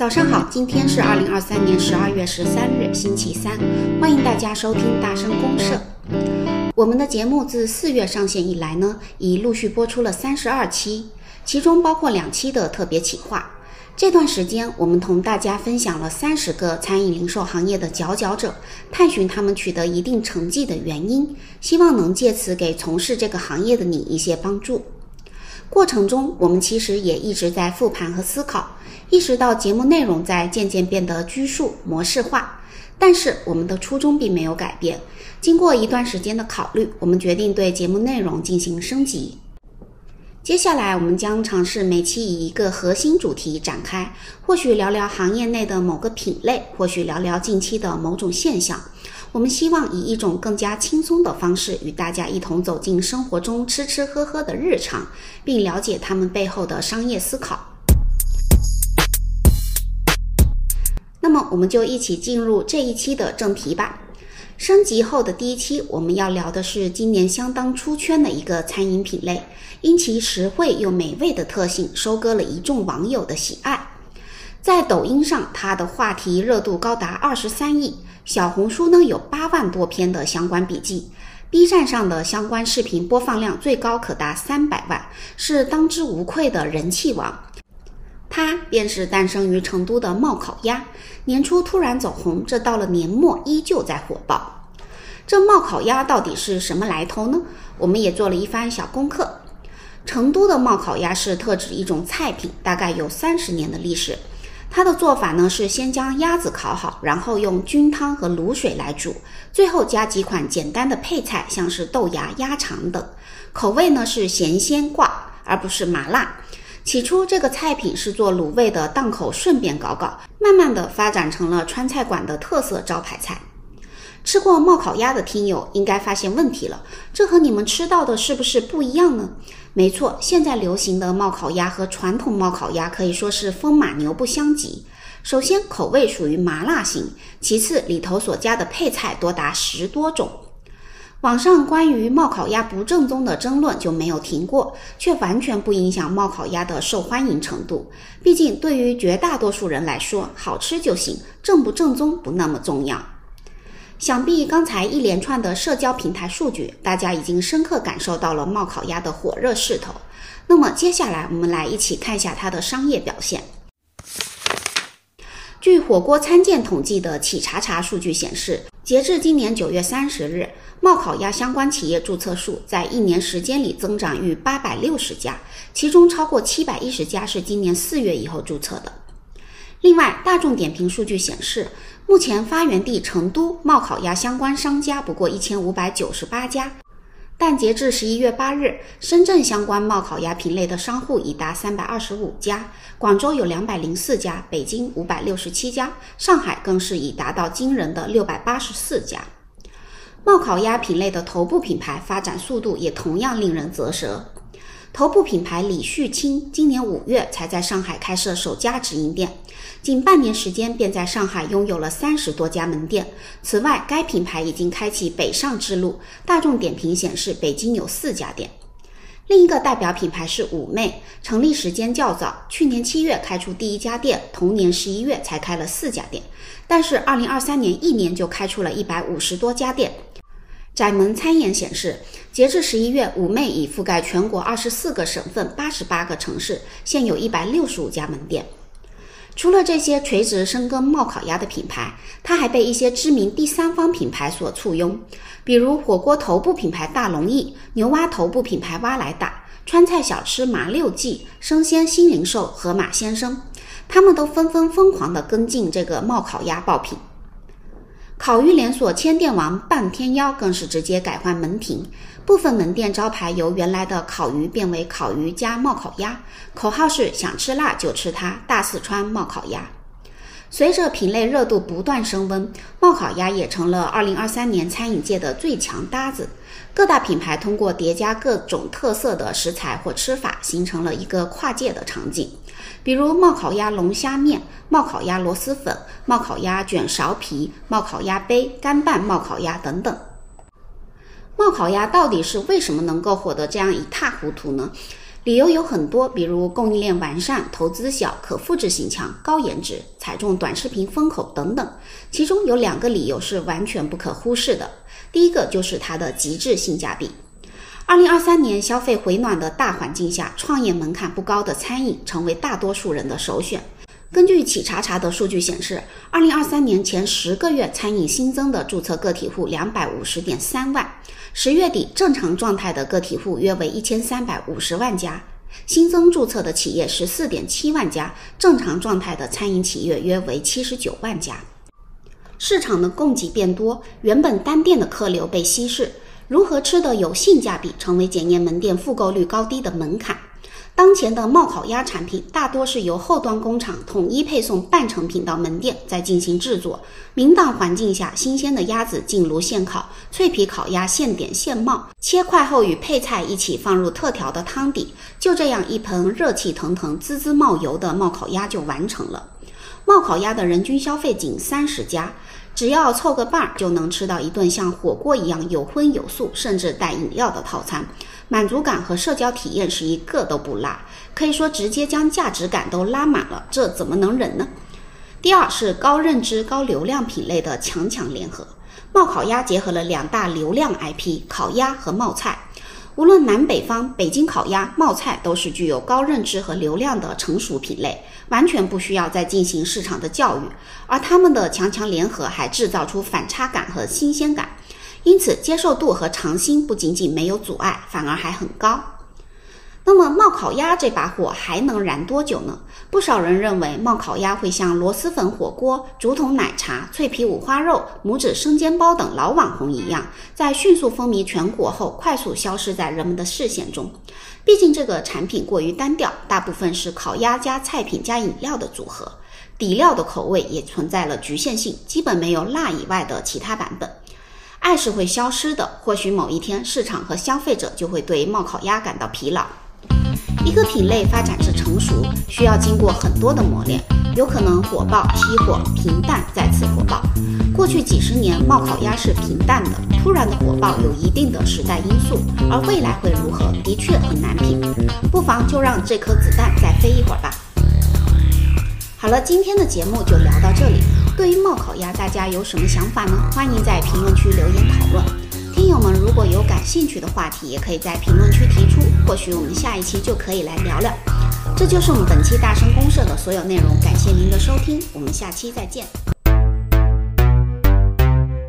早上好，今天是二零二三年十二月十三日，星期三，欢迎大家收听大声公社。我们的节目自四月上线以来呢，已陆续播出了三十二期，其中包括两期的特别企划。这段时间，我们同大家分享了三十个餐饮零售行业的佼佼者，探寻他们取得一定成绩的原因，希望能借此给从事这个行业的你一些帮助。过程中，我们其实也一直在复盘和思考。意识到节目内容在渐渐变得拘束模式化，但是我们的初衷并没有改变。经过一段时间的考虑，我们决定对节目内容进行升级。接下来，我们将尝试每期以一个核心主题展开，或许聊聊行业内的某个品类，或许聊聊近期的某种现象。我们希望以一种更加轻松的方式，与大家一同走进生活中吃吃喝喝的日常，并了解他们背后的商业思考。那么，我们就一起进入这一期的正题吧。升级后的第一期，我们要聊的是今年相当出圈的一个餐饮品类，因其实惠又美味的特性，收割了一众网友的喜爱。在抖音上，它的话题热度高达二十三亿；小红书呢有八万多篇的相关笔记；B 站上的相关视频播放量最高可达三百万，是当之无愧的人气王。它便是诞生于成都的冒烤鸭，年初突然走红，这到了年末依旧在火爆。这冒烤鸭到底是什么来头呢？我们也做了一番小功课。成都的冒烤鸭是特指一种菜品，大概有三十年的历史。它的做法呢是先将鸭子烤好，然后用菌汤和卤水来煮，最后加几款简单的配菜，像是豆芽、鸭肠等。口味呢是咸鲜挂，而不是麻辣。起初，这个菜品是做卤味的档口，顺便搞搞，慢慢的发展成了川菜馆的特色招牌菜。吃过冒烤鸭的听友应该发现问题了，这和你们吃到的是不是不一样呢？没错，现在流行的冒烤鸭和传统冒烤鸭可以说是风马牛不相及。首先，口味属于麻辣型；其次，里头所加的配菜多达十多种。网上关于冒烤鸭不正宗的争论就没有停过，却完全不影响冒烤鸭的受欢迎程度。毕竟，对于绝大多数人来说，好吃就行，正不正宗不那么重要。想必刚才一连串的社交平台数据，大家已经深刻感受到了冒烤鸭的火热势头。那么，接下来我们来一起看一下它的商业表现。据火锅参见统计的企查查数据显示，截至今年九月三十日。冒烤鸭相关企业注册数在一年时间里增长逾八百六十家，其中超过七百一十家是今年四月以后注册的。另外，大众点评数据显示，目前发源地成都冒烤鸭相关商家不过一千五百九十八家。但截至十一月八日，深圳相关冒烤鸭品类的商户已达三百二十五家，广州有两百零四家，北京五百六十七家，上海更是已达到惊人的六百八十四家。冒烤鸭品类的头部品牌发展速度也同样令人啧舌。头部品牌李旭清今年五月才在上海开设首家直营店，仅半年时间便在上海拥有了三十多家门店。此外，该品牌已经开启北上之路。大众点评显示，北京有四家店。另一个代表品牌是妩媚，成立时间较早，去年七月开出第一家店，同年十一月才开了四家店。但是二零二三年一年就开出了一百五十多家店。窄门参研显示，截至十一月，五妹已覆盖全国二十四个省份、八十八个城市，现有一百六十五家门店。除了这些垂直深耕冒烤鸭的品牌，它还被一些知名第三方品牌所簇拥，比如火锅头部品牌大龙燚、牛蛙头部品牌蛙来打、川菜小吃麻六记、生鲜新零售盒马先生，他们都纷纷疯狂地跟进这个冒烤鸭爆品。烤鱼连锁千店王半天妖更是直接改换门庭，部分门店招牌由原来的烤鱼变为烤鱼加冒烤鸭，口号是想吃辣就吃它大四川冒烤鸭。随着品类热度不断升温，冒烤鸭也成了2023年餐饮界的最强搭子。各大品牌通过叠加各种特色的食材或吃法，形成了一个跨界的场景。比如冒烤鸭龙虾面、冒烤鸭螺蛳粉、冒烤鸭卷苕皮、冒烤鸭杯、干拌冒烤鸭等等。冒烤鸭到底是为什么能够火得这样一塌糊涂呢？理由有很多，比如供应链完善、投资小、可复制性强、高颜值、踩中短视频风口等等。其中有两个理由是完全不可忽视的，第一个就是它的极致性价比。二零二三年消费回暖的大环境下，创业门槛不高的餐饮成为大多数人的首选。根据企查查的数据显示，二零二三年前十个月餐饮新增的注册个体户两百五十点三万，十月底正常状态的个体户约为一千三百五十万家，新增注册的企业十四点七万家，正常状态的餐饮企业约为七十九万家。市场的供给变多，原本单店的客流被稀释，如何吃得有性价比，成为检验门店复购率高低的门槛。当前的冒烤鸭产品大多是由后端工厂统一配送半成品到门店，再进行制作。明档环境下，新鲜的鸭子进炉现烤，脆皮烤鸭现点现冒，切块后与配菜一起放入特调的汤底，就这样一盆热气腾腾、滋滋冒油的冒烤鸭就完成了。冒烤鸭的人均消费仅三十加，只要凑个伴儿就能吃到一顿像火锅一样有荤有素，甚至带饮料的套餐。满足感和社交体验是一个都不落，可以说直接将价值感都拉满了，这怎么能忍呢？第二是高认知、高流量品类的强强联合，冒烤鸭结合了两大流量 IP 烤鸭和冒菜，无论南北方，北京烤鸭、冒菜都是具有高认知和流量的成熟品类，完全不需要再进行市场的教育，而他们的强强联合还制造出反差感和新鲜感。因此，接受度和尝新不仅仅没有阻碍，反而还很高。那么，冒烤鸭这把火还能燃多久呢？不少人认为，冒烤鸭会像螺蛳粉火锅、竹筒奶茶、脆皮五花肉、拇指生煎包等老网红一样，在迅速风靡全国后，快速消失在人们的视线中。毕竟，这个产品过于单调，大部分是烤鸭加菜品加饮料的组合，底料的口味也存在了局限性，基本没有辣以外的其他版本。爱是会消失的，或许某一天市场和消费者就会对冒烤鸭感到疲劳。一个品类发展至成熟，需要经过很多的磨练，有可能火爆、熄火、平淡，再次火爆。过去几十年，冒烤鸭是平淡的，突然的火爆有一定的时代因素，而未来会如何，的确很难评。不妨就让这颗子弹再飞一会儿吧。好了，今天的节目就聊到这里。对于冒烤鸭，大家有什么想法呢？欢迎在评论区留言讨论。朋友们如果有感兴趣的话题，也可以在评论区提出，或许我们下一期就可以来聊聊。这就是我们本期大声公社的所有内容，感谢您的收听，我们下期再见。